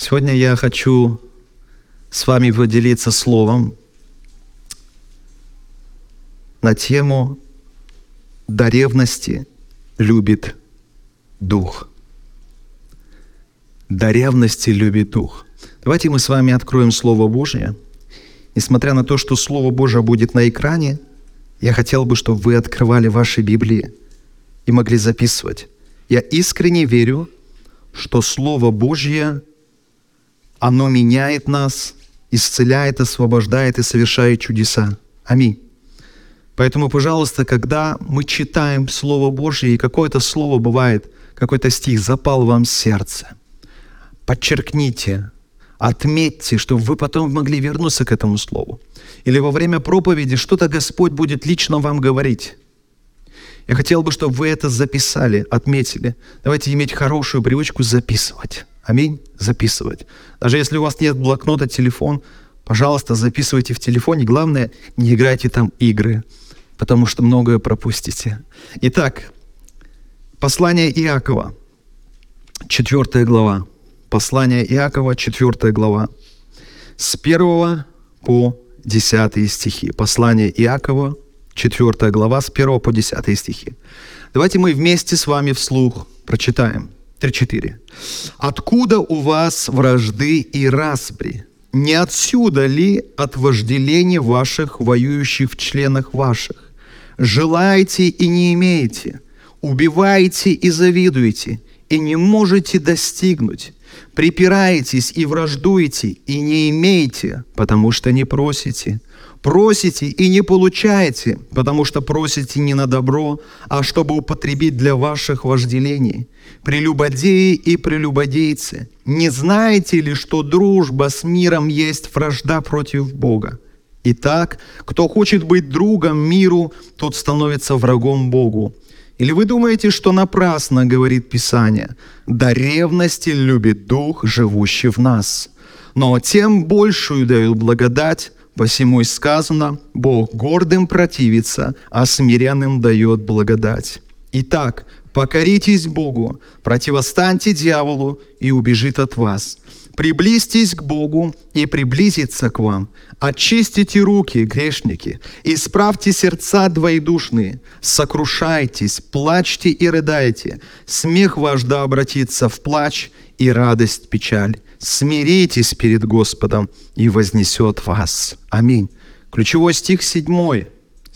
Сегодня я хочу с вами поделиться словом на тему «До ревности любит Дух». До ревности любит Дух. Давайте мы с вами откроем Слово Божье. Несмотря на то, что Слово Божье будет на экране, я хотел бы, чтобы вы открывали ваши Библии и могли записывать. Я искренне верю, что Слово Божье, оно меняет нас, исцеляет, освобождает и совершает чудеса. Аминь. Поэтому, пожалуйста, когда мы читаем Слово Божье, и какое-то слово бывает, какой-то стих запал вам в сердце, подчеркните, отметьте, чтобы вы потом могли вернуться к этому слову. Или во время проповеди что-то Господь будет лично вам говорить. Я хотел бы, чтобы вы это записали, отметили. Давайте иметь хорошую привычку записывать. Аминь. Записывать. Даже если у вас нет блокнота, телефон, пожалуйста, записывайте в телефоне. Главное, не играйте там игры, потому что многое пропустите. Итак, послание Иакова, 4 глава. Послание Иакова, 4 глава. С 1 по 10 стихи. Послание Иакова, 4 глава, с 1 по 10 стихи. Давайте мы вместе с вами вслух прочитаем. 3-4. «Откуда у вас вражды и распри? Не отсюда ли от вожделения ваших, воюющих в членах ваших? Желаете и не имеете, убиваете и завидуете, и не можете достигнуть. Припираетесь и враждуете, и не имеете, потому что не просите. Просите и не получаете, потому что просите не на добро, а чтобы употребить для ваших вожделений. Прелюбодеи и прелюбодейцы, не знаете ли, что дружба с миром есть вражда против Бога? Итак, кто хочет быть другом миру, тот становится врагом Богу. Или вы думаете, что напрасно, говорит Писание, до ревности любит Дух, живущий в нас. Но тем большую дают благодать, посему и сказано, Бог гордым противится, а смиренным дает благодать. Итак, покоритесь Богу, противостаньте дьяволу, и убежит от вас. Приблизьтесь к Богу и приблизится к вам. Очистите руки, грешники, исправьте сердца двоедушные, сокрушайтесь, плачьте и рыдайте. Смех ваш да обратится в плач и радость печаль. Смиритесь перед Господом, и вознесет вас. Аминь. Ключевой стих седьмой.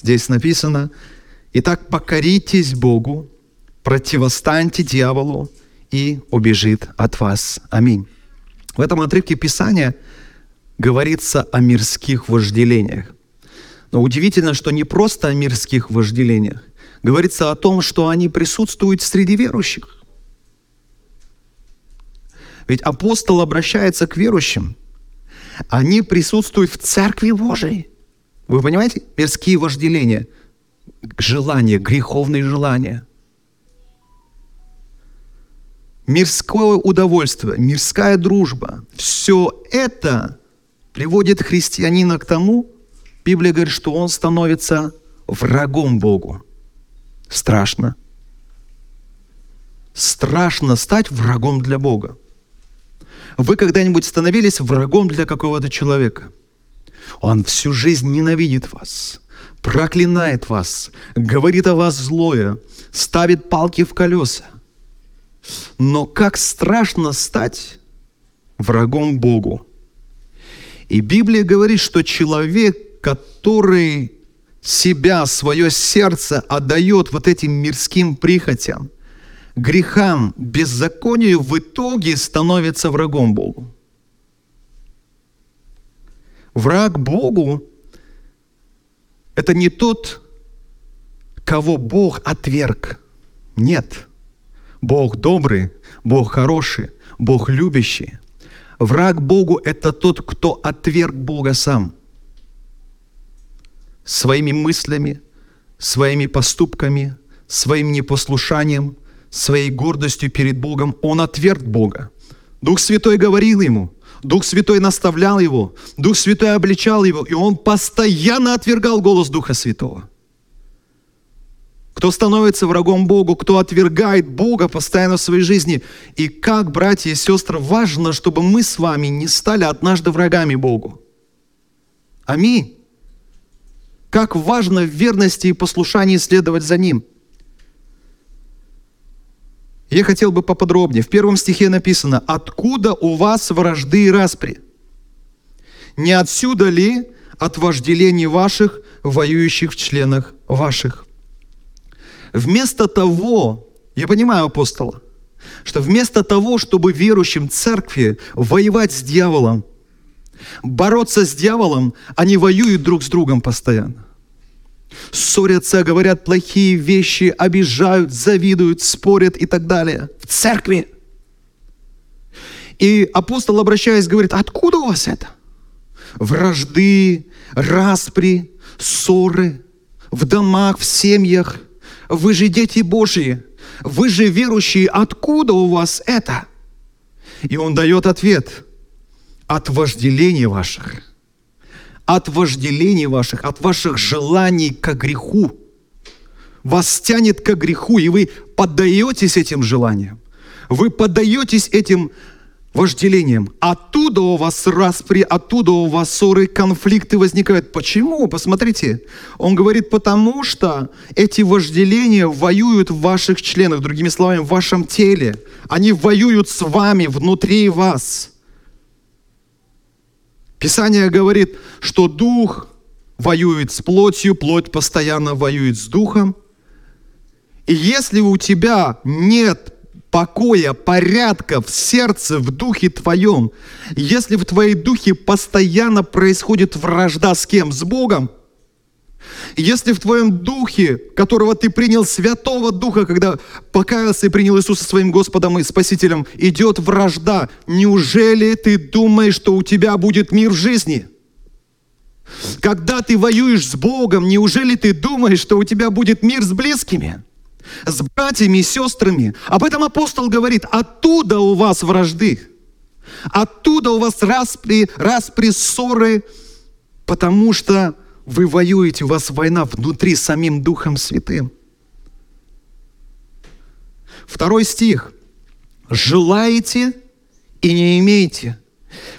Здесь написано, «Итак, покоритесь Богу, противостаньте дьяволу, и убежит от вас». Аминь. В этом отрывке Писания говорится о мирских вожделениях. Но удивительно, что не просто о мирских вожделениях. Говорится о том, что они присутствуют среди верующих. Ведь апостол обращается к верующим. Они присутствуют в Церкви Божией. Вы понимаете? Мирские вожделения, желания, греховные желания – мирское удовольствие, мирская дружба, все это приводит христианина к тому, Библия говорит, что он становится врагом Богу. Страшно. Страшно стать врагом для Бога. Вы когда-нибудь становились врагом для какого-то человека? Он всю жизнь ненавидит вас, проклинает вас, говорит о вас злое, ставит палки в колеса. Но как страшно стать врагом Богу. И Библия говорит, что человек, который себя, свое сердце отдает вот этим мирским прихотям, грехам, беззаконию, в итоге становится врагом Богу. Враг Богу – это не тот, кого Бог отверг. Нет – Бог добрый, Бог хороший, Бог любящий. Враг Богу – это тот, кто отверг Бога сам. Своими мыслями, своими поступками, своим непослушанием, своей гордостью перед Богом он отверг Бога. Дух Святой говорил ему, Дух Святой наставлял его, Дух Святой обличал его, и он постоянно отвергал голос Духа Святого – кто становится врагом Богу, кто отвергает Бога постоянно в своей жизни. И как, братья и сестры, важно, чтобы мы с вами не стали однажды врагами Богу. Аминь. Как важно в верности и послушании следовать за Ним. Я хотел бы поподробнее. В первом стихе написано, «Откуда у вас вражды и распри? Не отсюда ли от вожделений ваших, воюющих в членах ваших?» Вместо того, я понимаю апостола, что вместо того, чтобы верующим церкви воевать с дьяволом, бороться с дьяволом, они воюют друг с другом постоянно. Ссорятся, говорят плохие вещи, обижают, завидуют, спорят и так далее. В церкви. И апостол, обращаясь, говорит, откуда у вас это? Вражды, распри, ссоры в домах, в семьях – вы же дети Божьи, вы же верующие, откуда у вас это? И он дает ответ. От вожделения ваших. От вожделения ваших, от ваших желаний к греху. Вас тянет к греху, и вы поддаетесь этим желаниям. Вы поддаетесь этим вожделением. Оттуда у вас распри, оттуда у вас ссоры, конфликты возникают. Почему? Посмотрите. Он говорит, потому что эти вожделения воюют в ваших членах, другими словами, в вашем теле. Они воюют с вами, внутри вас. Писание говорит, что дух воюет с плотью, плоть постоянно воюет с духом. И если у тебя нет покоя, порядка в сердце, в духе твоем, если в твоей духе постоянно происходит вражда с кем? С Богом. Если в твоем духе, которого ты принял Святого Духа, когда покаялся и принял Иисуса своим Господом и Спасителем, идет вражда, неужели ты думаешь, что у тебя будет мир в жизни? Когда ты воюешь с Богом, неужели ты думаешь, что у тебя будет мир с близкими? с братьями и сестрами. Об этом апостол говорит, оттуда у вас вражды, оттуда у вас распри, распри ссоры, потому что вы воюете, у вас война внутри самим Духом Святым. Второй стих. «Желаете и не имеете,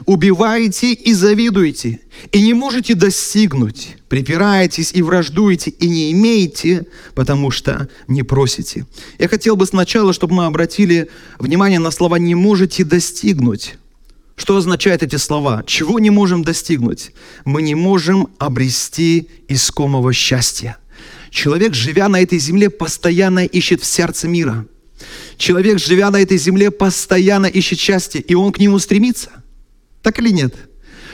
убиваете и завидуете, и не можете достигнуть, припираетесь и враждуете, и не имеете, потому что не просите. Я хотел бы сначала, чтобы мы обратили внимание на слова «не можете достигнуть». Что означают эти слова? Чего не можем достигнуть? Мы не можем обрести искомого счастья. Человек, живя на этой земле, постоянно ищет в сердце мира. Человек, живя на этой земле, постоянно ищет счастье, и он к нему стремится – так или нет?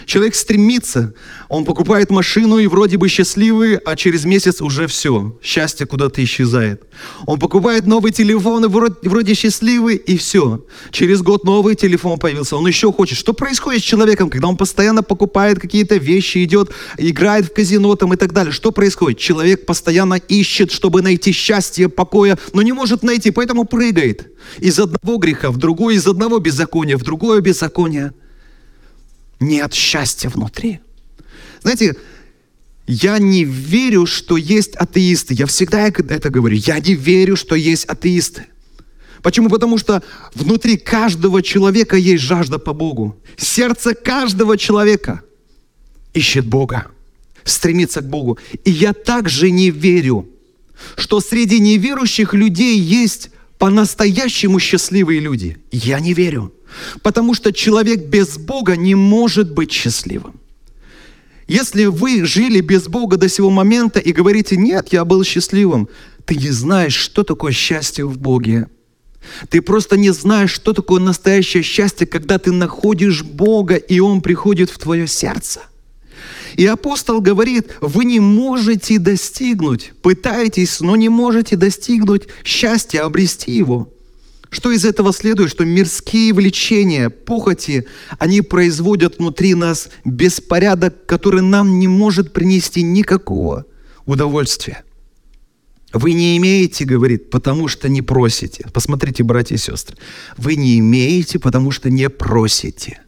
Человек стремится, он покупает машину и вроде бы счастливый, а через месяц уже все, счастье куда-то исчезает. Он покупает новый телефон и вроде, вроде счастливый, и все. Через год новый телефон появился, он еще хочет. Что происходит с человеком, когда он постоянно покупает какие-то вещи, идет, играет в казино там и так далее? Что происходит? Человек постоянно ищет, чтобы найти счастье, покоя, но не может найти, поэтому прыгает из одного греха в другой, из одного беззакония в другое беззаконие – нет счастья внутри. Знаете, я не верю, что есть атеисты. Я всегда это говорю. Я не верю, что есть атеисты. Почему? Потому что внутри каждого человека есть жажда по Богу. Сердце каждого человека ищет Бога, стремится к Богу. И я также не верю, что среди неверующих людей есть по-настоящему счастливые люди. Я не верю. Потому что человек без Бога не может быть счастливым. Если вы жили без Бога до сего момента и говорите, нет, я был счастливым, ты не знаешь, что такое счастье в Боге. Ты просто не знаешь, что такое настоящее счастье, когда ты находишь Бога, и Он приходит в твое сердце. И апостол говорит, вы не можете достигнуть, пытаетесь, но не можете достигнуть счастья, обрести его. Что из этого следует? Что мирские влечения, похоти, они производят внутри нас беспорядок, который нам не может принести никакого удовольствия. Вы не имеете, говорит, потому что не просите. Посмотрите, братья и сестры. Вы не имеете, потому что не просите.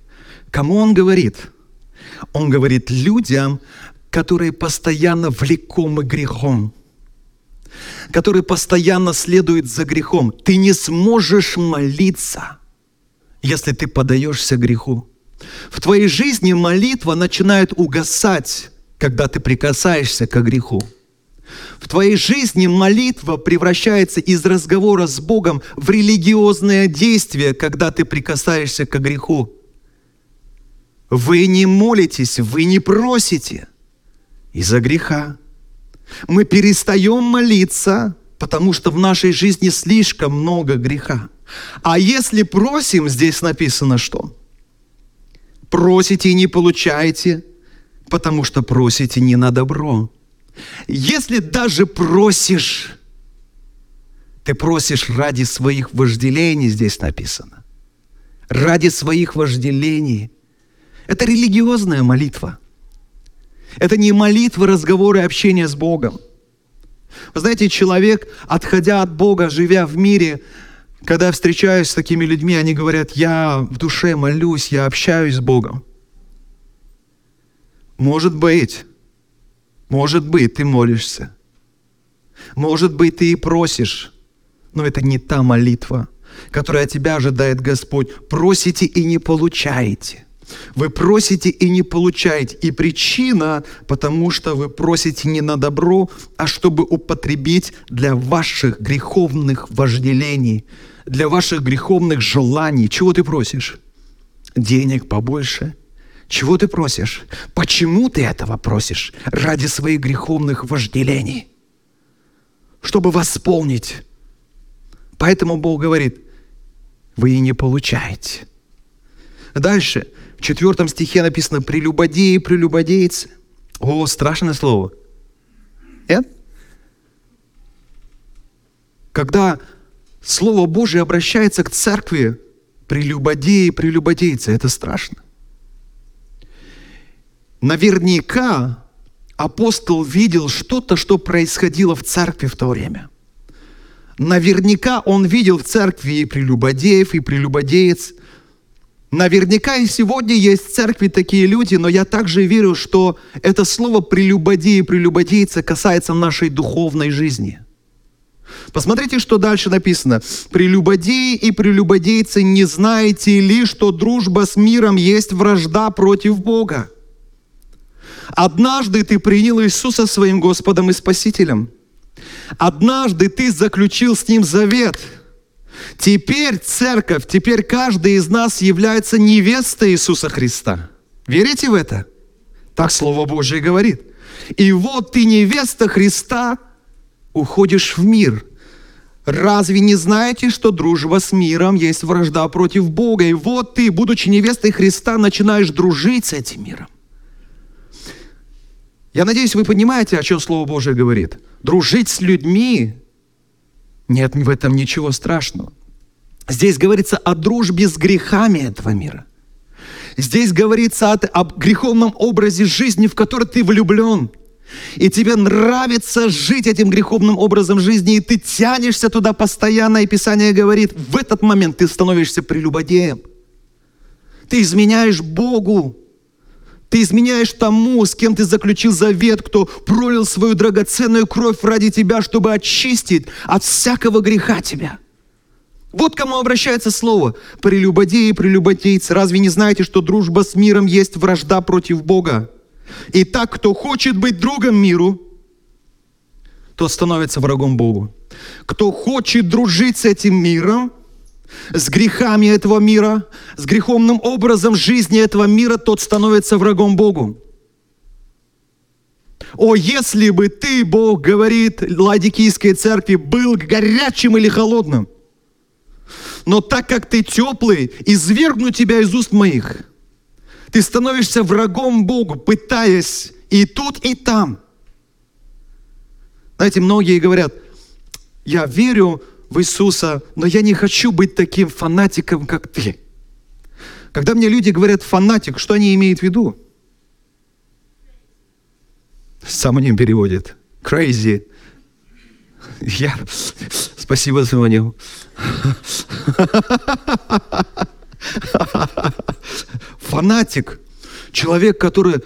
Кому он говорит? Он говорит людям, которые постоянно влекомы грехом который постоянно следует за грехом. Ты не сможешь молиться, если ты подаешься греху. В твоей жизни молитва начинает угасать, когда ты прикасаешься к греху. В твоей жизни молитва превращается из разговора с Богом в религиозное действие, когда ты прикасаешься к греху. Вы не молитесь, вы не просите из-за греха. Мы перестаем молиться, потому что в нашей жизни слишком много греха. А если просим, здесь написано что? Просите и не получаете, потому что просите не на добро. Если даже просишь, ты просишь ради своих вожделений, здесь написано. Ради своих вожделений. Это религиозная молитва. Это не молитва, разговоры, общение с Богом. Вы знаете, человек, отходя от Бога, живя в мире, когда я встречаюсь с такими людьми, они говорят, я в душе молюсь, я общаюсь с Богом. Может быть, может быть, ты молишься. Может быть, ты и просишь, но это не та молитва, которая тебя ожидает Господь. Просите и не получаете. Вы просите и не получаете. И причина, потому что вы просите не на добро, а чтобы употребить для ваших греховных вожделений, для ваших греховных желаний. Чего ты просишь? Денег побольше – чего ты просишь? Почему ты этого просишь? Ради своих греховных вожделений. Чтобы восполнить. Поэтому Бог говорит, вы и не получаете. Дальше, четвертом стихе написано «прелюбодеи, прелюбодейцы». О, страшное слово. Нет? Когда Слово Божье обращается к церкви, прелюбодеи, прелюбодейцы, это страшно. Наверняка апостол видел что-то, что происходило в церкви в то время. Наверняка он видел в церкви и прелюбодеев, и прелюбодеец. Наверняка и сегодня есть в церкви такие люди, но я также верю, что это слово прелюбодеи и прелюбодейца касается нашей духовной жизни. Посмотрите, что дальше написано. «Прелюбодеи и прелюбодейцы, не знаете ли, что дружба с миром есть вражда против Бога?» Однажды ты принял Иисуса своим Господом и Спасителем. Однажды ты заключил с Ним завет. Теперь церковь, теперь каждый из нас является невестой Иисуса Христа. Верите в это? Так Слово Божье говорит. И вот ты невеста Христа, уходишь в мир. Разве не знаете, что дружба с миром есть вражда против Бога? И вот ты, будучи невестой Христа, начинаешь дружить с этим миром. Я надеюсь, вы понимаете, о чем Слово Божие говорит. Дружить с людьми, нет в этом ничего страшного. Здесь говорится о дружбе с грехами этого мира. Здесь говорится о, об греховном образе жизни, в который ты влюблен. И тебе нравится жить этим греховным образом жизни, и ты тянешься туда постоянно, и Писание говорит, в этот момент ты становишься прелюбодеем. Ты изменяешь Богу. Ты изменяешь тому, с кем ты заключил завет, кто пролил свою драгоценную кровь ради тебя, чтобы очистить от всякого греха тебя. Вот кому обращается слово. Прелюбодеи, прелюбодейцы, разве не знаете, что дружба с миром есть вражда против Бога? И так, кто хочет быть другом миру, тот становится врагом Богу. Кто хочет дружить с этим миром, с грехами этого мира, с греховным образом жизни этого мира, тот становится врагом Богу. О, если бы ты, Бог говорит Ладикийской церкви, был горячим или холодным, но так как ты теплый, извергну тебя из уст моих. Ты становишься врагом Богу, пытаясь и тут, и там. Знаете, многие говорят, я верю в Иисуса, но я не хочу быть таким фанатиком, как ты. Когда мне люди говорят фанатик, что они имеют в виду? Сам ним переводит. Crazy. Я... Спасибо, звонил. Фанатик. Человек, который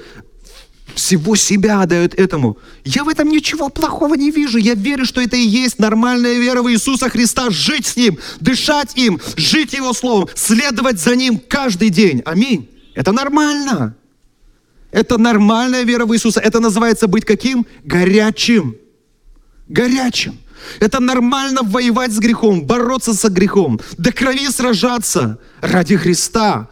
всего себя отдает этому. Я в этом ничего плохого не вижу. Я верю, что это и есть нормальная вера в Иисуса Христа. Жить с Ним, дышать им, жить Его Словом, следовать за Ним каждый день. Аминь. Это нормально. Это нормальная вера в Иисуса. Это называется быть каким? Горячим. Горячим. Это нормально воевать с грехом, бороться со грехом, до крови сражаться ради Христа,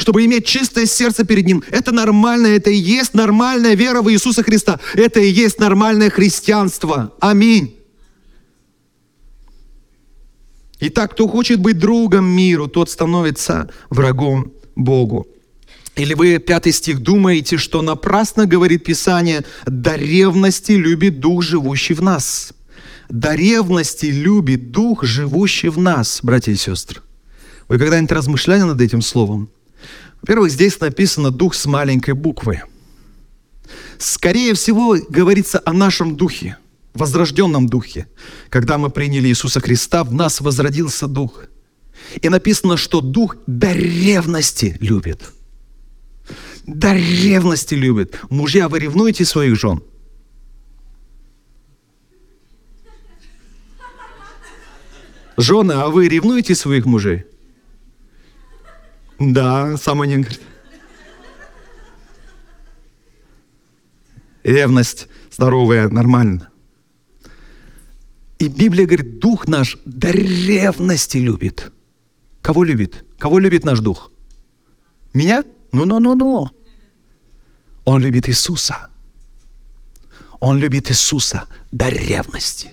чтобы иметь чистое сердце перед Ним. Это нормально, это и есть нормальная вера в Иисуса Христа. Это и есть нормальное христианство. Аминь. Итак, кто хочет быть другом миру, тот становится врагом Богу. Или вы, пятый стих, думаете, что напрасно говорит Писание, до ревности любит Дух, живущий в нас. До ревности любит Дух, живущий в нас, братья и сестры. Вы когда-нибудь размышляли над этим словом? Во-первых, здесь написано «дух» с маленькой буквы. Скорее всего, говорится о нашем духе, возрожденном духе. Когда мы приняли Иисуса Христа, в нас возродился дух. И написано, что дух до ревности любит – до ревности любит. Мужья, вы ревнуете своих жен? Жены, а вы ревнуете своих мужей? Да, сам они говорят. Ревность здоровая, нормально. И Библия говорит, дух наш до ревности любит. Кого любит? Кого любит наш дух? Меня? Ну-ну-ну-ну. Он любит Иисуса. Он любит Иисуса до ревности.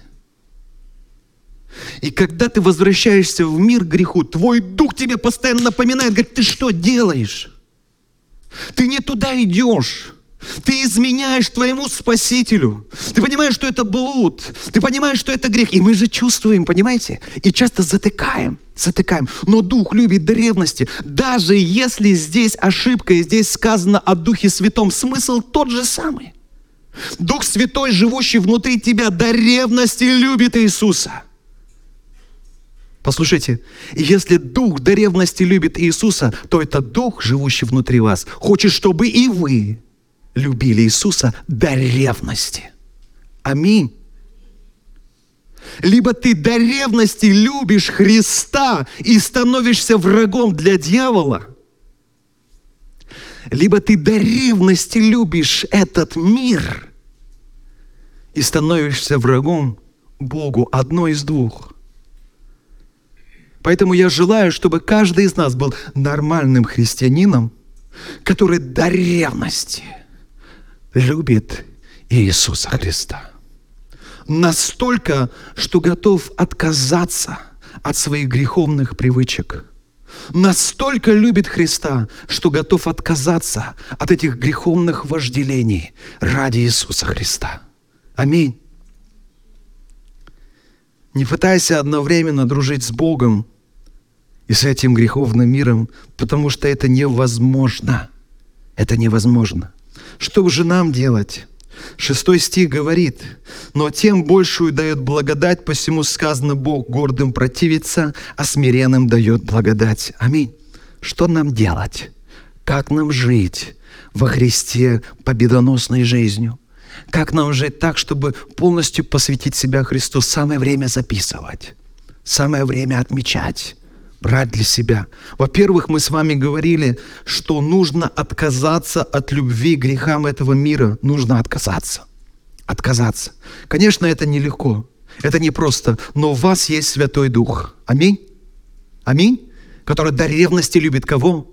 И когда ты возвращаешься в мир греху, твой дух тебе постоянно напоминает, говорит, ты что делаешь? Ты не туда идешь. Ты изменяешь твоему Спасителю. Ты понимаешь, что это блуд. Ты понимаешь, что это грех. И мы же чувствуем, понимаете? И часто затыкаем, затыкаем. Но Дух любит до ревности. Даже если здесь ошибка, и здесь сказано о Духе Святом, смысл тот же самый. Дух Святой, живущий внутри тебя, до ревности любит Иисуса. Послушайте, если Дух до ревности любит Иисуса, то это Дух, живущий внутри вас, хочет, чтобы и вы любили Иисуса до ревности. Аминь. Либо ты до ревности любишь Христа и становишься врагом для дьявола, либо ты до ревности любишь этот мир и становишься врагом Богу. Одно из двух. Поэтому я желаю, чтобы каждый из нас был нормальным христианином, который до ревности – любит Иисуса Христа. Настолько, что готов отказаться от своих греховных привычек. Настолько любит Христа, что готов отказаться от этих греховных вожделений ради Иисуса Христа. Аминь. Не пытайся одновременно дружить с Богом и с этим греховным миром, потому что это невозможно. Это невозможно. Что же нам делать? Шестой стих говорит, «Но тем большую дает благодать, посему сказано, Бог гордым противится, а смиренным дает благодать». Аминь. Что нам делать? Как нам жить во Христе победоносной жизнью? Как нам жить так, чтобы полностью посвятить себя Христу? Самое время записывать, самое время отмечать, брать для себя. Во-первых, мы с вами говорили, что нужно отказаться от любви к грехам этого мира. Нужно отказаться. Отказаться. Конечно, это нелегко. Это не просто. Но у вас есть Святой Дух. Аминь. Аминь. Который до ревности любит кого?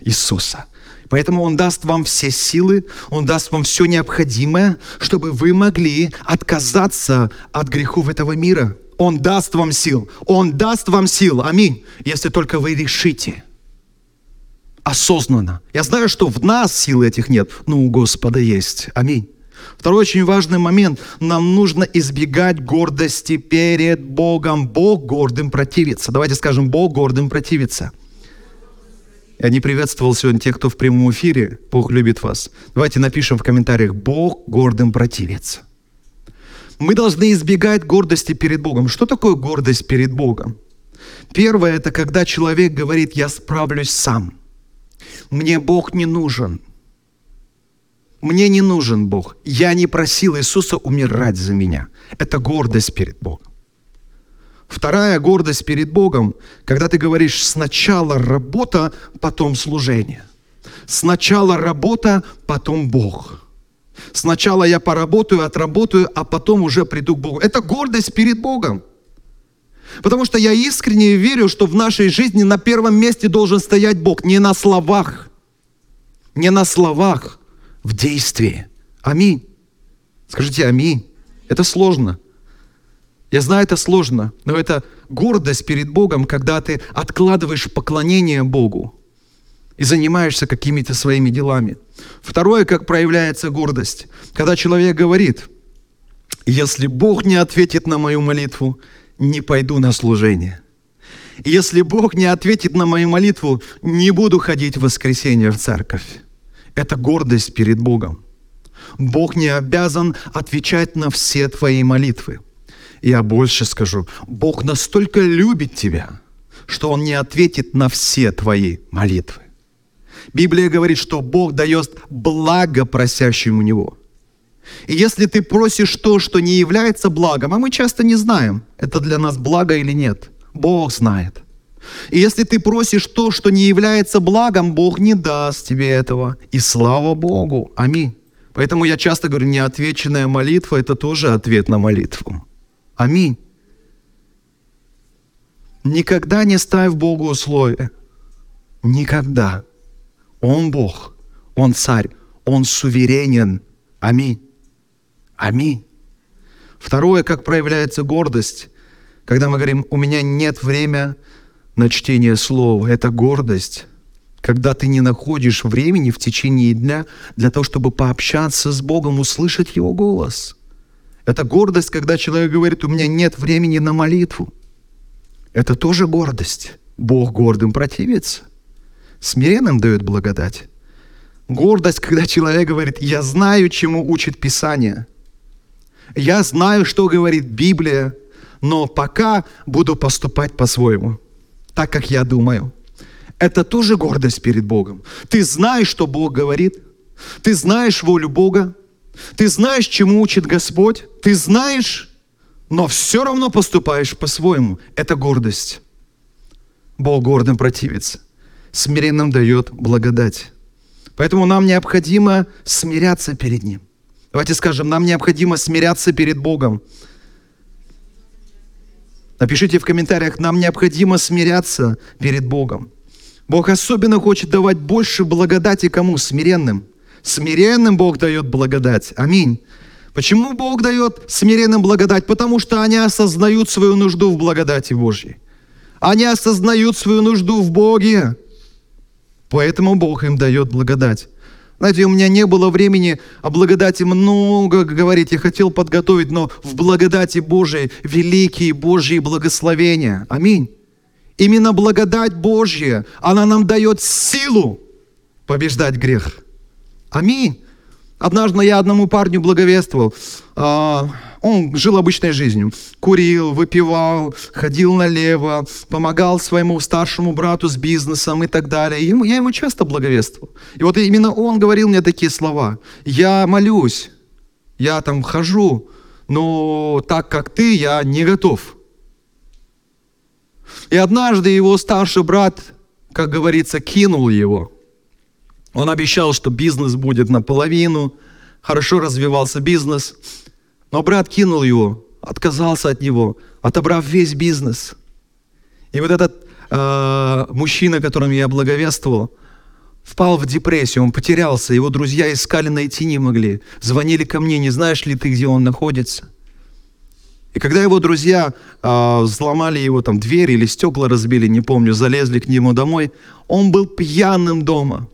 Иисуса. Поэтому Он даст вам все силы, Он даст вам все необходимое, чтобы вы могли отказаться от грехов этого мира. Он даст вам сил. Он даст вам сил. Аминь. Если только вы решите. Осознанно. Я знаю, что в нас сил этих нет, но у Господа есть. Аминь. Второй очень важный момент. Нам нужно избегать гордости перед Богом. Бог гордым противится. Давайте скажем, Бог гордым противится. Я не приветствовал сегодня тех, кто в прямом эфире. Бог любит вас. Давайте напишем в комментариях, Бог гордым противится. Мы должны избегать гордости перед Богом. Что такое гордость перед Богом? Первое – это когда человек говорит, я справлюсь сам. Мне Бог не нужен. Мне не нужен Бог. Я не просил Иисуса умирать за меня. Это гордость перед Богом. Вторая гордость перед Богом, когда ты говоришь сначала работа, потом служение. Сначала работа, потом Бог. Сначала я поработаю, отработаю, а потом уже приду к Богу. Это гордость перед Богом. Потому что я искренне верю, что в нашей жизни на первом месте должен стоять Бог. Не на словах. Не на словах, в действии. Аминь. Скажите аминь. Это сложно. Я знаю, это сложно, но это гордость перед Богом, когда ты откладываешь поклонение Богу и занимаешься какими-то своими делами. Второе, как проявляется гордость, когда человек говорит, если Бог не ответит на мою молитву, не пойду на служение. Если Бог не ответит на мою молитву, не буду ходить в воскресенье в церковь. Это гордость перед Богом. Бог не обязан отвечать на все твои молитвы. Я больше скажу, Бог настолько любит тебя, что Он не ответит на все твои молитвы. Библия говорит, что Бог дает благо просящему Него. И если ты просишь то, что не является благом, а мы часто не знаем, это для нас благо или нет, Бог знает. И если ты просишь то, что не является благом, Бог не даст тебе этого. И слава Богу. Аминь. Поэтому я часто говорю, неотвеченная молитва – это тоже ответ на молитву. Аминь. Никогда не ставь Богу условия. Никогда. Он Бог, Он царь, Он суверенен. Аминь. Аминь. Второе, как проявляется гордость, когда мы говорим, у меня нет времени на чтение слова. Это гордость, когда ты не находишь времени в течение дня для того, чтобы пообщаться с Богом, услышать Его голос. Это гордость, когда человек говорит, у меня нет времени на молитву. Это тоже гордость. Бог гордым противится. Смиренным дает благодать. Гордость, когда человек говорит, я знаю, чему учит Писание. Я знаю, что говорит Библия, но пока буду поступать по-своему, так, как я думаю. Это тоже гордость перед Богом. Ты знаешь, что Бог говорит, ты знаешь волю Бога, ты знаешь, чему учит Господь, ты знаешь, но все равно поступаешь по-своему. Это гордость. Бог гордым противится смиренным дает благодать. Поэтому нам необходимо смиряться перед Ним. Давайте скажем, нам необходимо смиряться перед Богом. Напишите в комментариях, нам необходимо смиряться перед Богом. Бог особенно хочет давать больше благодати кому? Смиренным. Смиренным Бог дает благодать. Аминь. Почему Бог дает смиренным благодать? Потому что они осознают свою нужду в благодати Божьей. Они осознают свою нужду в Боге. Поэтому Бог им дает благодать. Знаете, у меня не было времени о благодати много говорить. Я хотел подготовить, но в благодати Божией великие Божьи благословения. Аминь. Именно благодать Божья, она нам дает силу побеждать грех. Аминь. Однажды я одному парню благовествовал. Он жил обычной жизнью. Курил, выпивал, ходил налево, помогал своему старшему брату с бизнесом и так далее. И я ему часто благовествовал. И вот именно он говорил мне такие слова. Я молюсь, я там хожу, но так как ты, я не готов. И однажды его старший брат, как говорится, кинул его. Он обещал, что бизнес будет наполовину, хорошо развивался бизнес – но брат кинул его, отказался от него, отобрав весь бизнес. И вот этот э, мужчина, которым я благовествовал, впал в депрессию, он потерялся, его друзья искали, найти не могли. Звонили ко мне, не знаешь ли ты, где он находится? И когда его друзья э, взломали его там дверь или стекла разбили, не помню, залезли к нему домой, он был пьяным дома.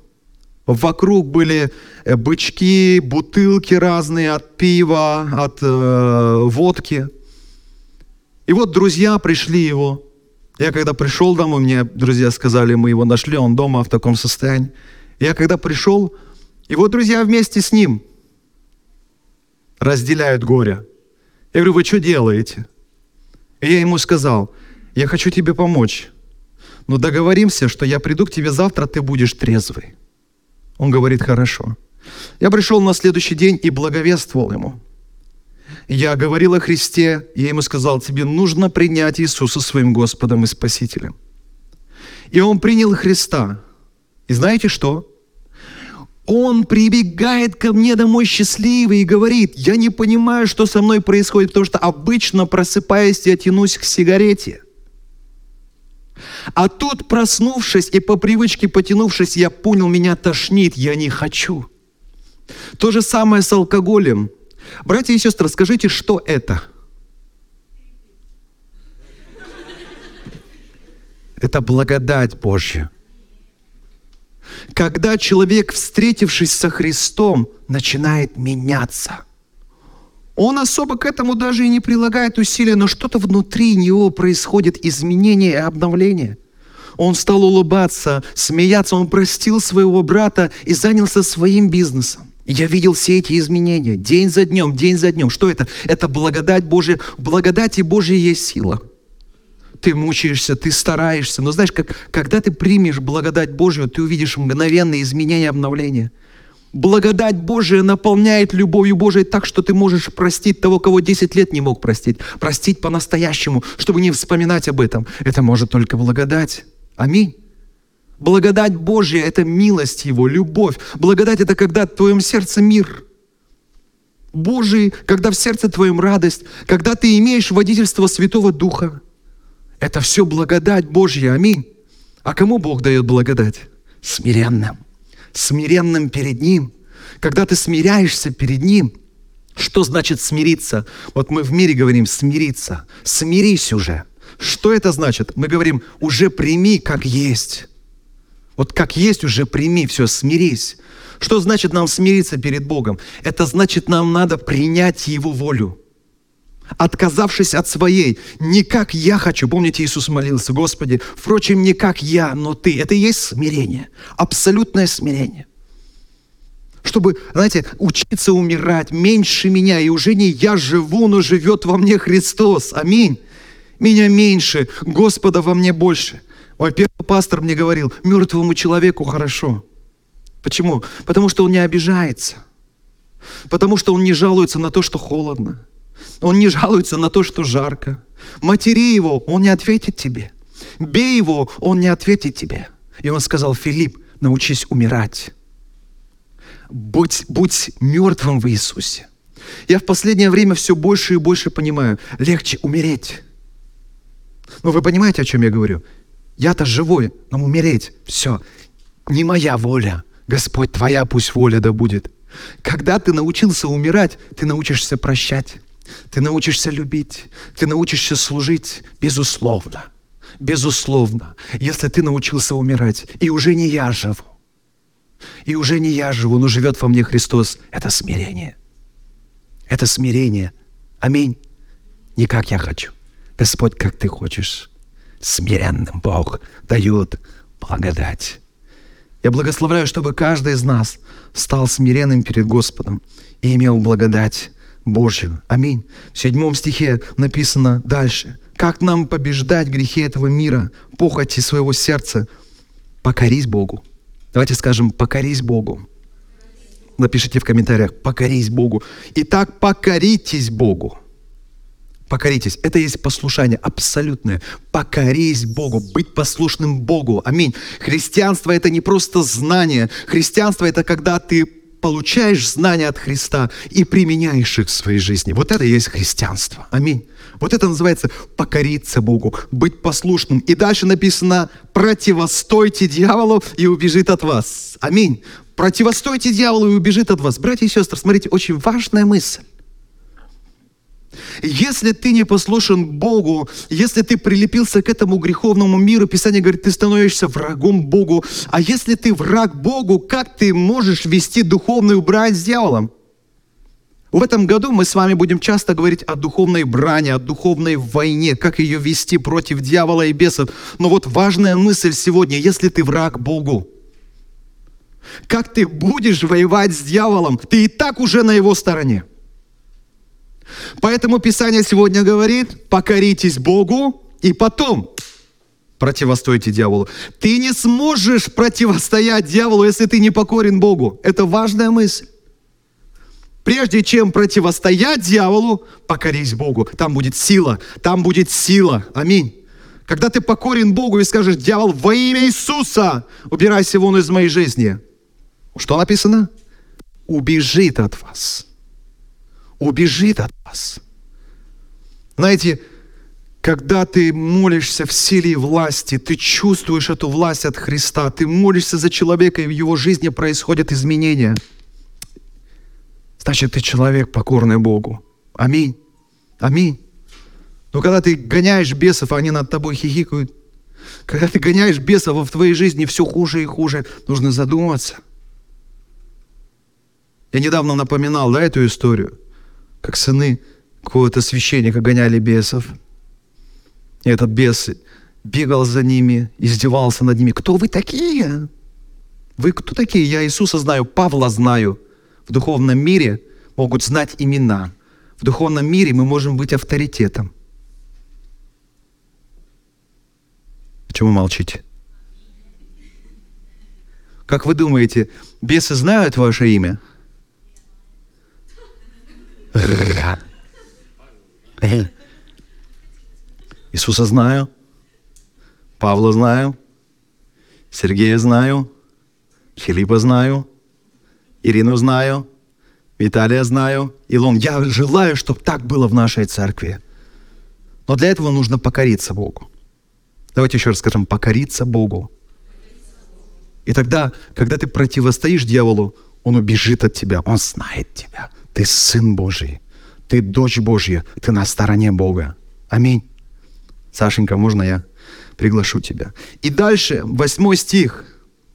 Вокруг были э, бычки, бутылки разные от пива, от э, водки. И вот друзья пришли его. Я когда пришел домой, мне друзья сказали, мы его нашли, он дома в таком состоянии. Я когда пришел, его друзья вместе с ним разделяют горе. Я говорю, вы что делаете? И я ему сказал, я хочу тебе помочь, но договоримся, что я приду к тебе завтра, ты будешь трезвый. Он говорит, хорошо. Я пришел на следующий день и благовествовал ему. Я говорил о Христе, я ему сказал, тебе нужно принять Иисуса своим Господом и Спасителем. И он принял Христа. И знаете что? Он прибегает ко мне домой счастливый и говорит, я не понимаю, что со мной происходит, потому что обычно просыпаясь, я тянусь к сигарете. А тут, проснувшись и по привычке потянувшись, я понял, меня тошнит, я не хочу. То же самое с алкоголем. Братья и сестры, скажите, что это? Это благодать Божья. Когда человек, встретившись со Христом, начинает меняться. Он особо к этому даже и не прилагает усилия, но что-то внутри него происходит, изменение и обновление. Он стал улыбаться, смеяться, он простил своего брата и занялся своим бизнесом. Я видел все эти изменения день за днем, день за днем. Что это? Это благодать Божия. В благодати Божьей есть сила. Ты мучаешься, ты стараешься. Но знаешь, как, когда ты примешь благодать Божью, ты увидишь мгновенные изменения, обновления. Благодать Божия наполняет любовью Божией так, что ты можешь простить того, кого 10 лет не мог простить. Простить по-настоящему, чтобы не вспоминать об этом. Это может только благодать. Аминь. Благодать Божья – это милость Его, любовь. Благодать – это когда в твоем сердце мир. Божий, когда в сердце твоем радость, когда ты имеешь водительство Святого Духа. Это все благодать Божья. Аминь. А кому Бог дает благодать? Смиренным. Смиренным перед Ним. Когда ты смиряешься перед Ним, что значит смириться? Вот мы в мире говорим смириться. Смирись уже. Что это значит? Мы говорим, уже прими как есть. Вот как есть уже прими, все, смирись. Что значит нам смириться перед Богом? Это значит, нам надо принять Его волю. Отказавшись от своей, не как я хочу. Помните, Иисус молился, Господи, впрочем, не как я, но Ты. Это и есть смирение. Абсолютное смирение. Чтобы, знаете, учиться умирать меньше меня, и уже не я живу, но живет во мне Христос. Аминь. Меня меньше, Господа во мне больше – Ой, первый пастор мне говорил, мертвому человеку хорошо. Почему? Потому что он не обижается. Потому что он не жалуется на то, что холодно. Он не жалуется на то, что жарко. Матери его, он не ответит тебе. Бей его, он не ответит тебе. И он сказал, Филипп, научись умирать. Будь, будь мертвым в Иисусе. Я в последнее время все больше и больше понимаю, легче умереть. Но вы понимаете, о чем я говорю? Я-то живой, но умереть. Все. Не моя воля. Господь, Твоя пусть воля да будет. Когда ты научился умирать, ты научишься прощать. Ты научишься любить. Ты научишься служить. Безусловно. Безусловно. Если ты научился умирать, и уже не я живу. И уже не я живу, но живет во мне Христос. Это смирение. Это смирение. Аминь. Не как я хочу. Господь, как ты хочешь смиренным Бог дает благодать. Я благословляю, чтобы каждый из нас стал смиренным перед Господом и имел благодать Божью. Аминь. В седьмом стихе написано дальше. Как нам побеждать грехи этого мира, похоти своего сердца? Покорись Богу. Давайте скажем, покорись Богу. Напишите в комментариях, покорись Богу. Итак, покоритесь Богу покоритесь. Это есть послушание абсолютное. Покорись Богу, быть послушным Богу. Аминь. Христианство – это не просто знание. Христианство – это когда ты получаешь знания от Христа и применяешь их в своей жизни. Вот это и есть христианство. Аминь. Вот это называется покориться Богу, быть послушным. И дальше написано, противостойте дьяволу и убежит от вас. Аминь. Противостойте дьяволу и убежит от вас. Братья и сестры, смотрите, очень важная мысль. Если ты не послушен Богу, если ты прилепился к этому греховному миру, Писание говорит, ты становишься врагом Богу. А если ты враг Богу, как ты можешь вести духовную брань с дьяволом? В этом году мы с вами будем часто говорить о духовной брани, о духовной войне, как ее вести против дьявола и бесов. Но вот важная мысль сегодня, если ты враг Богу, как ты будешь воевать с дьяволом? Ты и так уже на его стороне. Поэтому Писание сегодня говорит, покоритесь Богу, и потом противостойте дьяволу. Ты не сможешь противостоять дьяволу, если ты не покорен Богу. Это важная мысль. Прежде чем противостоять дьяволу, покорись Богу. Там будет сила, там будет сила. Аминь. Когда ты покорен Богу и скажешь, дьявол, во имя Иисуса, убирайся вон из моей жизни. Что написано? Убежит от вас. Убежит от вас. Знаете, когда ты молишься в силе и власти, ты чувствуешь эту власть от Христа, ты молишься за человека, и в его жизни происходят изменения. Значит, ты человек, покорный Богу. Аминь. Аминь. Но когда ты гоняешь бесов, они над тобой хихикают. Когда ты гоняешь бесов, в твоей жизни все хуже и хуже, нужно задуматься. Я недавно напоминал, да, эту историю, как сыны какого-то священника гоняли бесов – и этот бес бегал за ними, издевался над ними. Кто вы такие? Вы кто такие? Я Иисуса знаю, Павла знаю. В духовном мире могут знать имена. В духовном мире мы можем быть авторитетом. Почему молчите? Как вы думаете, бесы знают ваше имя? Иисуса знаю, Павла знаю, Сергея знаю, Филиппа знаю, Ирину знаю, Виталия знаю, Илон. Я желаю, чтобы так было в нашей церкви. Но для этого нужно покориться Богу. Давайте еще раз скажем, покориться Богу. И тогда, когда ты противостоишь дьяволу, он убежит от тебя, он знает тебя. Ты сын Божий, ты дочь Божья, ты на стороне Бога. Аминь. Сашенька, можно я приглашу тебя? И дальше, восьмой стих,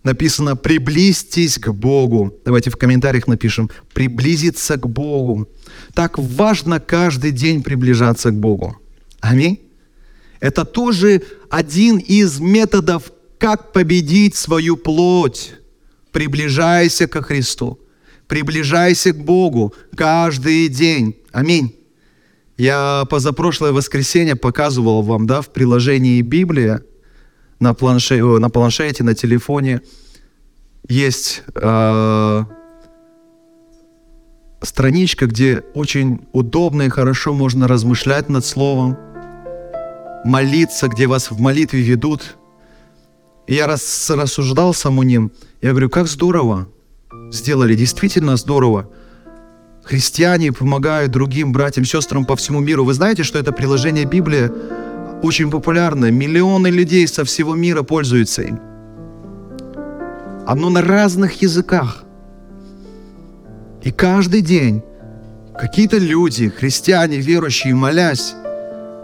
написано «приблизьтесь к Богу». Давайте в комментариях напишем «приблизиться к Богу». Так важно каждый день приближаться к Богу. Аминь. Это тоже один из методов, как победить свою плоть. Приближайся ко Христу. Приближайся к Богу каждый день. Аминь. Я позапрошлое воскресенье показывал вам, да, в приложении Библия на, планше, на планшете, на телефоне есть э, страничка, где очень удобно и хорошо можно размышлять над Словом, молиться, где вас в молитве ведут. Я рас, рассуждал саму ним, я говорю, как здорово, сделали, действительно здорово – Христиане помогают другим братьям, сестрам по всему миру. Вы знаете, что это приложение Библии очень популярное. Миллионы людей со всего мира пользуются им. Оно на разных языках. И каждый день какие-то люди, христиане, верующие, молясь,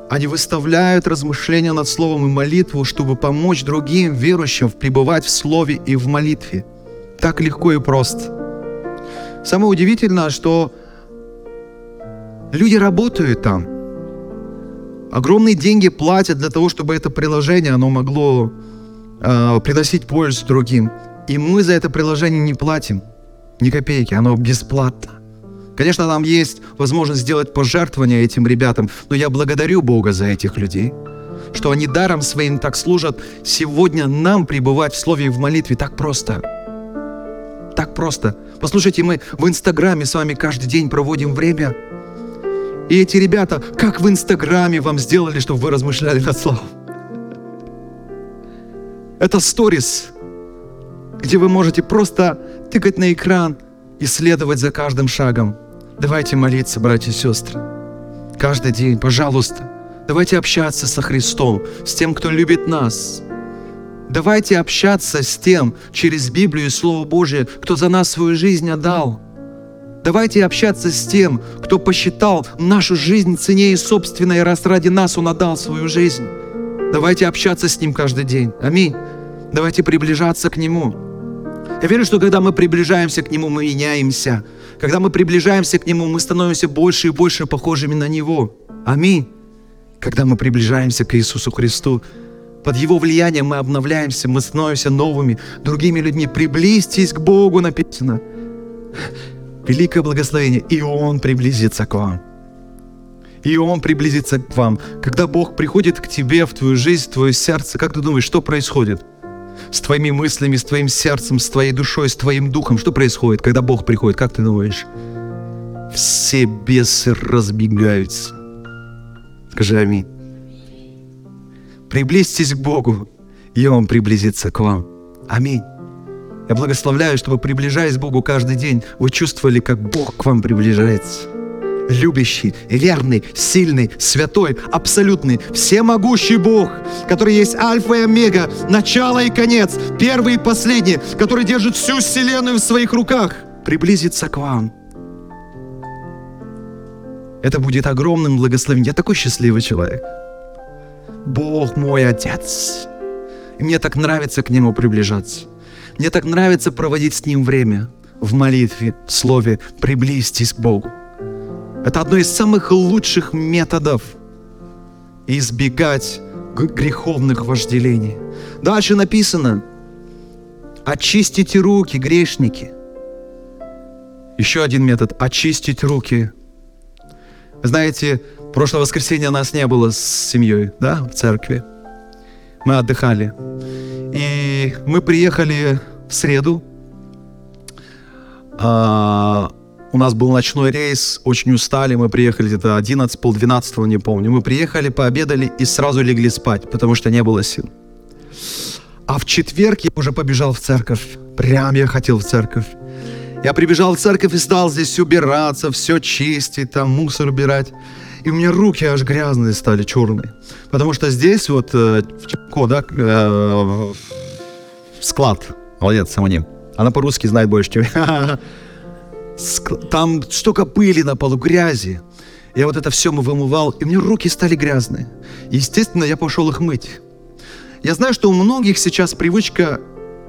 они выставляют размышления над Словом и молитву, чтобы помочь другим верующим пребывать в Слове и в молитве. Так легко и просто. Самое удивительное, что люди работают там. Огромные деньги платят для того, чтобы это приложение оно могло э, приносить пользу другим. И мы за это приложение не платим ни копейки, оно бесплатно. Конечно, там есть возможность сделать пожертвования этим ребятам, но я благодарю Бога за этих людей, что они даром своим так служат. Сегодня нам пребывать в слове и в молитве так просто. Так просто. Послушайте, мы в Инстаграме с вами каждый день проводим время. И эти ребята, как в Инстаграме вам сделали, чтобы вы размышляли над словом? Это сторис, где вы можете просто тыкать на экран и следовать за каждым шагом. Давайте молиться, братья и сестры. Каждый день, пожалуйста. Давайте общаться со Христом, с тем, кто любит нас, Давайте общаться с тем через Библию и Слово Божие, кто за нас свою жизнь отдал. Давайте общаться с тем, кто посчитал нашу жизнь ценнее собственной, раз ради нас Он отдал свою жизнь. Давайте общаться с Ним каждый день. Аминь. Давайте приближаться к Нему. Я верю, что когда мы приближаемся к Нему, мы меняемся. Когда мы приближаемся к Нему, мы становимся больше и больше похожими на Него. Аминь. Когда мы приближаемся к Иисусу Христу, под Его влиянием мы обновляемся, мы становимся новыми, другими людьми. Приблизьтесь к Богу, написано. Великое благословение, и Он приблизится к вам. и Он приблизится к вам. Когда Бог приходит к тебе, в твою жизнь, в твое сердце, как ты думаешь, что происходит? С твоими мыслями, с твоим сердцем, с твоей душой, с твоим духом. Что происходит, когда Бог приходит? Как ты думаешь? Все бесы разбегаются. Скажи аминь. Приблизьтесь к Богу, и Он приблизится к вам. Аминь. Я благословляю, чтобы, приближаясь к Богу каждый день, вы чувствовали, как Бог к вам приближается. Любящий, верный, сильный, святой, абсолютный, всемогущий Бог, который есть альфа и омега, начало и конец, первый и последний, который держит всю вселенную в своих руках, приблизится к вам. Это будет огромным благословением. Я такой счастливый человек. Бог мой Отец. И мне так нравится к Нему приближаться. Мне так нравится проводить с Ним время в молитве, в слове «приблизьтесь к Богу». Это одно из самых лучших методов избегать греховных вожделений. Дальше написано «очистите руки, грешники». Еще один метод – очистить руки. Знаете, прошлое воскресенье нас не было с семьей, да, в церкви. Мы отдыхали. И мы приехали в среду. А, у нас был ночной рейс, очень устали, мы приехали где-то 11, полдвенадцатого, не помню. Мы приехали, пообедали и сразу легли спать, потому что не было сил. А в четверг я уже побежал в церковь. Прям я хотел в церковь. Я прибежал в церковь и стал здесь убираться, все чистить, там мусор убирать. И у меня руки аж грязные стали, черные. Потому что здесь вот э, в да, э, склад. Молодец, Самоним. Она по-русски знает больше, чем я. Там столько пыли на полу, грязи. Я вот это все мы вымывал, и у меня руки стали грязные. Естественно, я пошел их мыть. Я знаю, что у многих сейчас привычка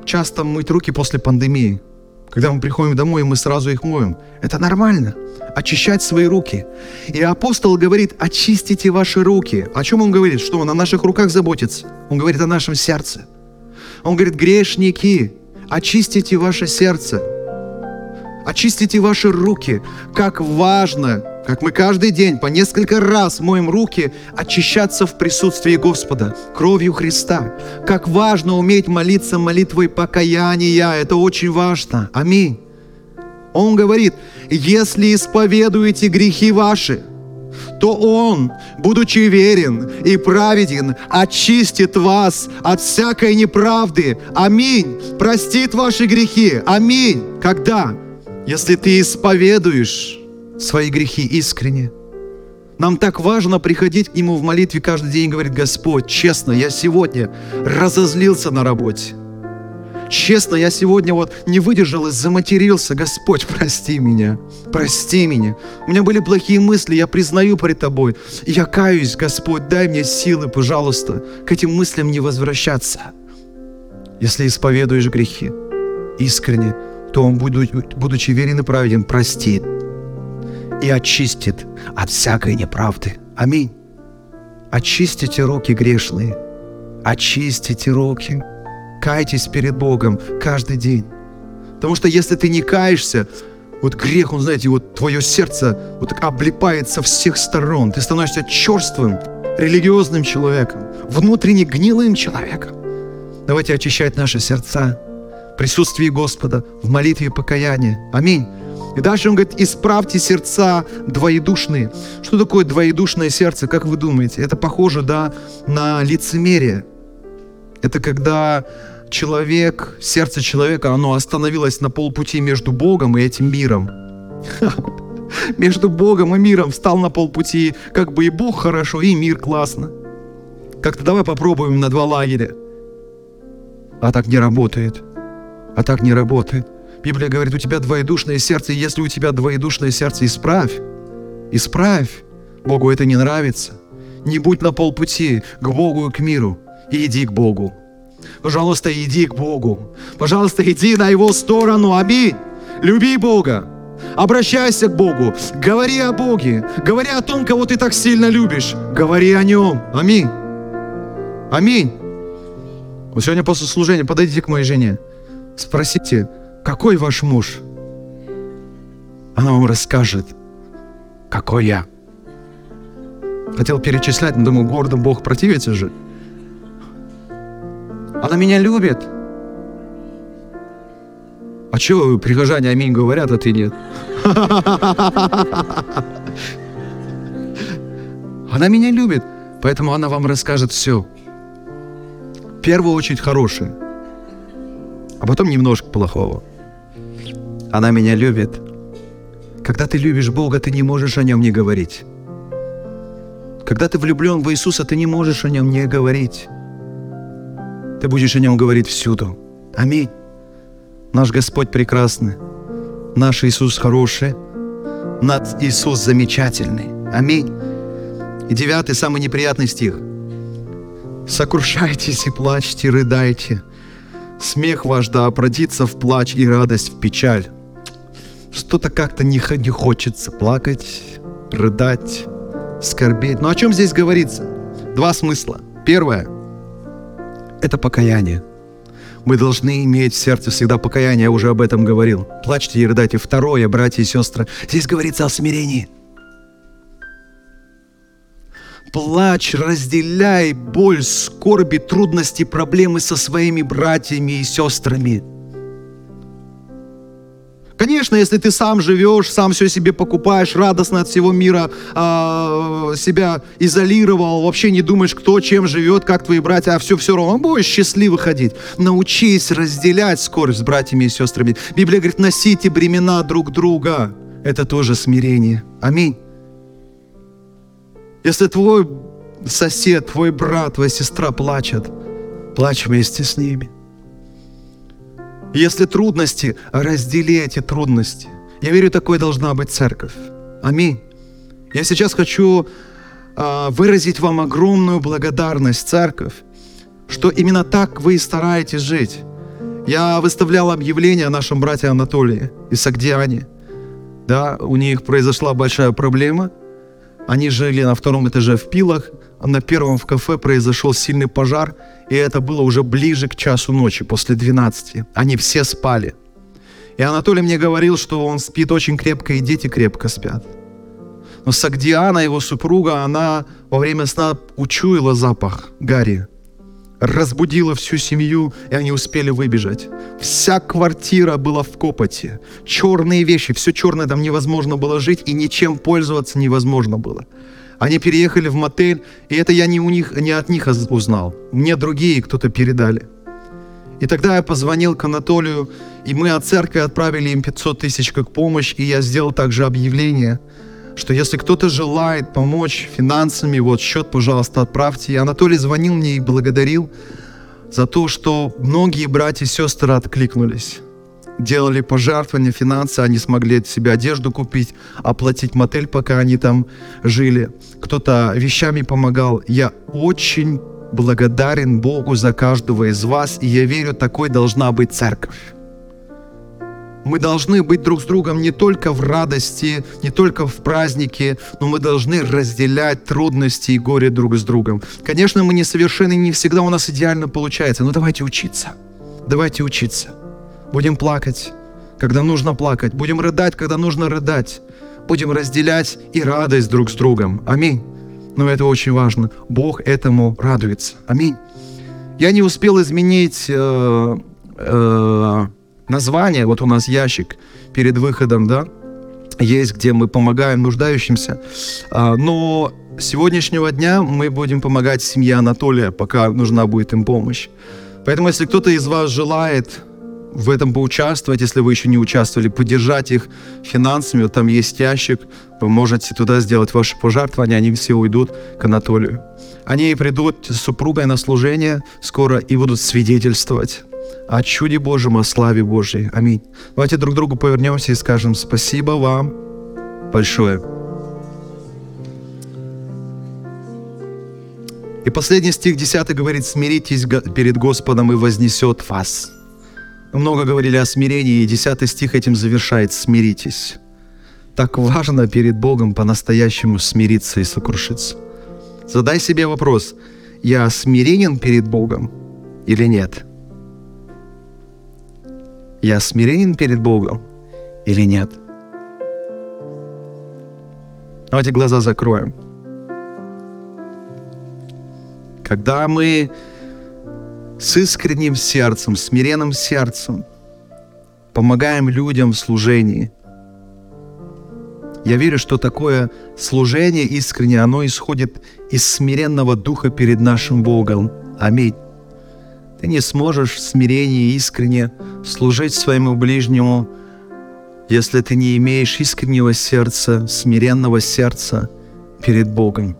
часто мыть руки после пандемии. Когда мы приходим домой, мы сразу их моем. Это нормально. Очищать свои руки. И апостол говорит, очистите ваши руки. О чем он говорит? Что он о наших руках заботится? Он говорит о нашем сердце. Он говорит, грешники, очистите ваше сердце. Очистите ваши руки. Как важно, как мы каждый день по несколько раз моем руки, очищаться в присутствии Господа, кровью Христа. Как важно уметь молиться молитвой покаяния. Это очень важно. Аминь. Он говорит, если исповедуете грехи ваши, то Он, будучи верен и праведен, очистит вас от всякой неправды. Аминь. Простит ваши грехи. Аминь. Когда? Если ты исповедуешь свои грехи искренне. Нам так важно приходить к Нему в молитве каждый день и говорить, Господь, честно, я сегодня разозлился на работе. Честно, я сегодня вот не выдержал и заматерился. Господь, прости меня, прости меня. У меня были плохие мысли, я признаю пред Тобой. Я каюсь, Господь, дай мне силы, пожалуйста, к этим мыслям не возвращаться. Если исповедуешь грехи искренне, то Он, будучи верен и праведен, простит и очистит от всякой неправды. Аминь. Очистите руки грешные. Очистите руки. Кайтесь перед Богом каждый день. Потому что если ты не каешься, вот грех, он, знаете, вот твое сердце вот облипает со всех сторон. Ты становишься черствым, религиозным человеком, внутренне гнилым человеком. Давайте очищать наши сердца в присутствии Господа, в молитве покаяния. Аминь. И дальше он говорит, исправьте сердца двоедушные. Что такое двоедушное сердце, как вы думаете? Это похоже, да, на лицемерие. Это когда человек, сердце человека, оно остановилось на полпути между Богом и этим миром. Между Богом и миром встал на полпути. Как бы и Бог хорошо, и мир классно. Как-то давай попробуем на два лагеря. А так не работает. А так не работает. Библия говорит, у тебя двоедушное сердце, и если у тебя двоедушное сердце, исправь. Исправь. Богу это не нравится. Не будь на полпути к Богу и к миру. И иди к Богу. Пожалуйста, иди к Богу. Пожалуйста, иди на Его сторону. Аминь. Люби Бога. Обращайся к Богу. Говори о Боге. Говори о том, кого ты так сильно любишь. Говори о Нем. Аминь. Аминь. Вот сегодня после служения подойдите к моей жене. Спросите, какой ваш муж? Она вам расскажет, какой я. Хотел перечислять, но думаю, гордо Бог противится же. Она меня любит. А чего прихожане аминь говорят, а ты нет? Она меня любит, поэтому она вам расскажет все. В первую очередь хорошее, а потом немножко плохого. Она меня любит. Когда ты любишь Бога, ты не можешь о нем не говорить. Когда ты влюблен в Иисуса, ты не можешь о нем не говорить. Ты будешь о нем говорить всюду. Аминь. Наш Господь прекрасный. Наш Иисус хороший. Наш Иисус замечательный. Аминь. И девятый, самый неприятный стих. «Сокрушайтесь и плачьте, рыдайте. Смех ваш да обратится в плач и радость в печаль». Что-то как-то не, хочется плакать, рыдать, скорбеть. Но о чем здесь говорится? Два смысла. Первое – это покаяние. Мы должны иметь в сердце всегда покаяние, я уже об этом говорил. Плачьте и рыдайте. Второе, братья и сестры, здесь говорится о смирении. Плачь, разделяй боль, скорби, трудности, проблемы со своими братьями и сестрами – Конечно, если ты сам живешь, сам все себе покупаешь, радостно от всего мира э, себя изолировал, вообще не думаешь, кто чем живет, как твои братья, а все все равно будешь счастливо ходить. Научись разделять скорость с братьями и сестрами. Библия говорит, носите бремена друг друга. Это тоже смирение. Аминь. Если твой сосед, твой брат, твоя сестра плачет, плачь вместе с ними. Если трудности, раздели эти трудности. Я верю, такой должна быть церковь. Аминь. Я сейчас хочу э, выразить вам огромную благодарность, церковь, что именно так вы и стараетесь жить. Я выставлял объявление о нашем брате Анатолии из Сагдиане. Да, у них произошла большая проблема. Они жили на втором этаже в Пилах, на первом в кафе произошел сильный пожар – и это было уже ближе к часу ночи, после 12. Они все спали. И Анатолий мне говорил, что он спит очень крепко, и дети крепко спят. Но Сагдиана, его супруга, она во время сна учуяла запах Гарри, разбудила всю семью, и они успели выбежать. Вся квартира была в копоте. Черные вещи, все черное, там невозможно было жить, и ничем пользоваться невозможно было. Они переехали в мотель, и это я не, у них, не от них узнал. Мне другие кто-то передали. И тогда я позвонил к Анатолию, и мы от церкви отправили им 500 тысяч как помощь, и я сделал также объявление, что если кто-то желает помочь финансами, вот счет, пожалуйста, отправьте. И Анатолий звонил мне и благодарил за то, что многие братья и сестры откликнулись делали пожертвования, финансы, они смогли себе одежду купить, оплатить мотель, пока они там жили. Кто-то вещами помогал. Я очень благодарен Богу за каждого из вас, и я верю, такой должна быть церковь. Мы должны быть друг с другом не только в радости, не только в празднике, но мы должны разделять трудности и горе друг с другом. Конечно, мы несовершенны, не всегда у нас идеально получается, но давайте учиться. Давайте учиться. Будем плакать, когда нужно плакать. Будем рыдать, когда нужно рыдать. Будем разделять и радость друг с другом. Аминь. Но это очень важно. Бог этому радуется. Аминь. Я не успел изменить э, э, название. Вот у нас ящик перед выходом, да, есть, где мы помогаем нуждающимся. А, но с сегодняшнего дня мы будем помогать семье Анатолия, пока нужна будет им помощь. Поэтому, если кто-то из вас желает в этом поучаствовать, если вы еще не участвовали, поддержать их финансами. Вот там есть ящик, вы можете туда сделать ваши пожертвования, они все уйдут к Анатолию. Они придут с супругой на служение скоро и будут свидетельствовать о чуде Божьем, о славе Божьей. Аминь. Давайте друг другу повернемся и скажем спасибо вам большое. И последний стих 10 говорит, смиритесь перед Господом и вознесет вас. Много говорили о смирении, и 10 стих этим завершает «смиритесь». Так важно перед Богом по-настоящему смириться и сокрушиться. Задай себе вопрос, я смиренен перед Богом или нет? Я смиренен перед Богом или нет? Давайте глаза закроем. когда мы с искренним сердцем, смиренным сердцем помогаем людям в служении. Я верю, что такое служение искреннее, оно исходит из смиренного духа перед нашим Богом. Аминь. Ты не сможешь в смирении искренне служить своему ближнему, если ты не имеешь искреннего сердца, смиренного сердца перед Богом.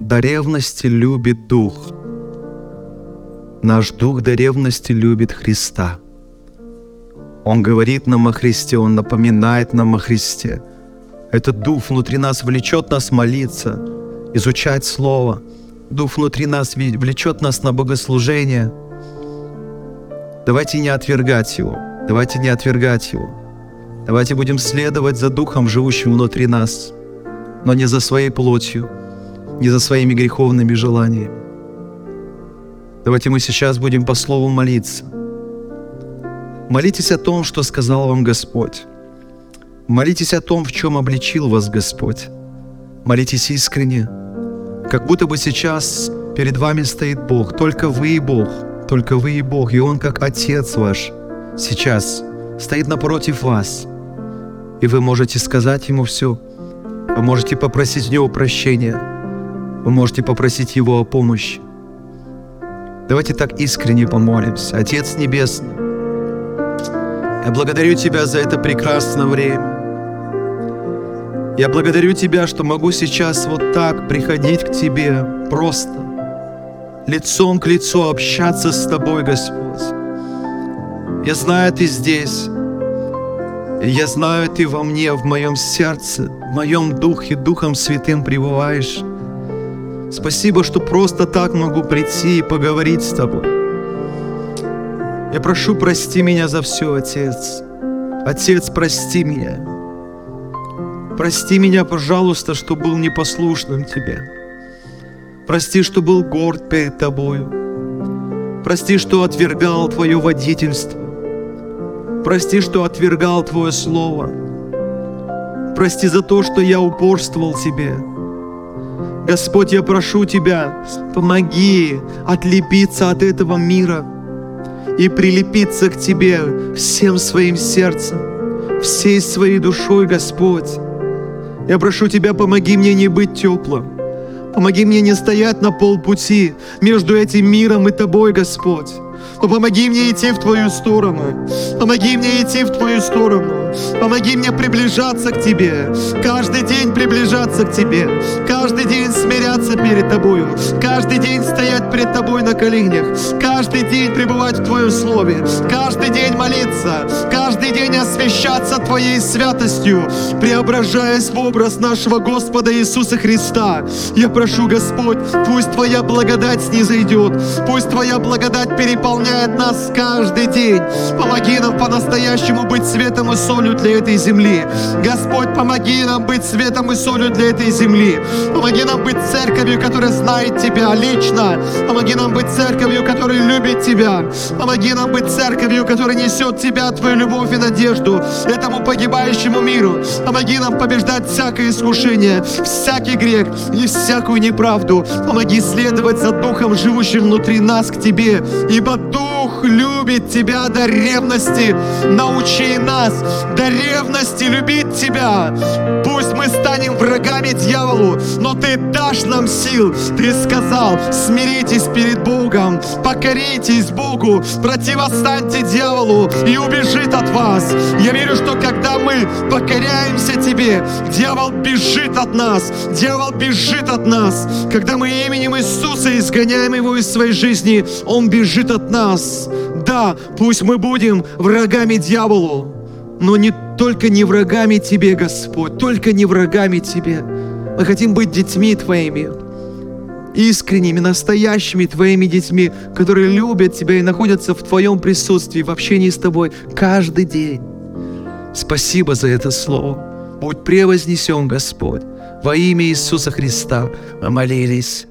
До ревности любит Дух. Наш Дух до ревности любит Христа. Он говорит нам о Христе, Он напоминает нам о Христе. Этот Дух внутри нас влечет нас молиться, изучать Слово. Дух внутри нас влечет нас на богослужение. Давайте не отвергать Его. Давайте не отвергать Его. Давайте будем следовать за Духом, живущим внутри нас, но не за своей плотью, не за своими греховными желаниями. Давайте мы сейчас будем по Слову молиться. Молитесь о том, что сказал вам Господь. Молитесь о том, в чем обличил вас Господь. Молитесь искренне, как будто бы сейчас перед вами стоит Бог, только вы и Бог, только вы и Бог, и Он как Отец ваш сейчас стоит напротив вас – и вы можете сказать Ему все. Вы можете попросить у Него прощения. Вы можете попросить Его о помощи. Давайте так искренне помолимся. Отец Небесный, я благодарю Тебя за это прекрасное время. Я благодарю Тебя, что могу сейчас вот так приходить к Тебе просто, лицом к лицу общаться с Тобой, Господь. Я знаю, Ты здесь. Я знаю, Ты во мне, в моем сердце, в моем духе, Духом Святым пребываешь. Спасибо, что просто так могу прийти и поговорить с Тобой. Я прошу, прости меня за все, Отец. Отец, прости меня. Прости меня, пожалуйста, что был непослушным Тебе. Прости, что был горд перед Тобою. Прости, что отвергал Твое водительство. Прости, что отвергал Твое Слово. Прости за то, что я упорствовал Тебе. Господь, я прошу Тебя, помоги отлепиться от этого мира и прилепиться к Тебе всем своим сердцем, всей своей душой, Господь. Я прошу Тебя, помоги мне не быть теплым. Помоги мне не стоять на полпути между этим миром и Тобой, Господь но помоги мне идти в Твою сторону. Помоги мне идти в Твою сторону. Помоги мне приближаться к Тебе. Каждый день приближаться к Тебе. Каждый день смиряться перед Тобою. Каждый день стоять перед Тобой на коленях. Каждый день пребывать в Твоем Слове. Каждый день молиться. Каждый день освящаться Твоей святостью, преображаясь в образ нашего Господа Иисуса Христа. Я прошу, Господь, пусть Твоя благодать снизойдет. Пусть Твоя благодать переполняет нас каждый день. Помоги нам по-настоящему быть светом и солью для этой земли. Господь, помоги нам быть светом и солью для этой земли. Помоги нам быть церковью, которая знает Тебя лично. Помоги нам быть церковью, которая любит Тебя. Помоги нам быть церковью, которая несет Тебя, Твою любовь и надежду этому погибающему миру. Помоги нам побеждать всякое искушение, всякий грех и всякую неправду. Помоги следовать за Духом, живущим внутри нас к Тебе, ибо Дух любит Тебя до ревности. Научи нас до ревности любить Тебя. Пусть мы станем врагами дьяволу, но Ты дашь нам сил. Ты сказал, смиритесь перед Богом, покоритесь Богу, противостаньте дьяволу и убежит от вас. Я верю, что когда мы покоряемся Тебе, дьявол бежит от нас, дьявол бежит от нас. Когда мы именем Иисуса изгоняем его из своей жизни, он бежит от нас нас. Да, пусть мы будем врагами дьяволу, но не только не врагами Тебе, Господь, только не врагами Тебе. Мы хотим быть детьми Твоими, искренними, настоящими Твоими детьми, которые любят Тебя и находятся в Твоем присутствии, в общении с Тобой каждый день. Спасибо за это слово. Будь превознесен, Господь. Во имя Иисуса Христа мы молились.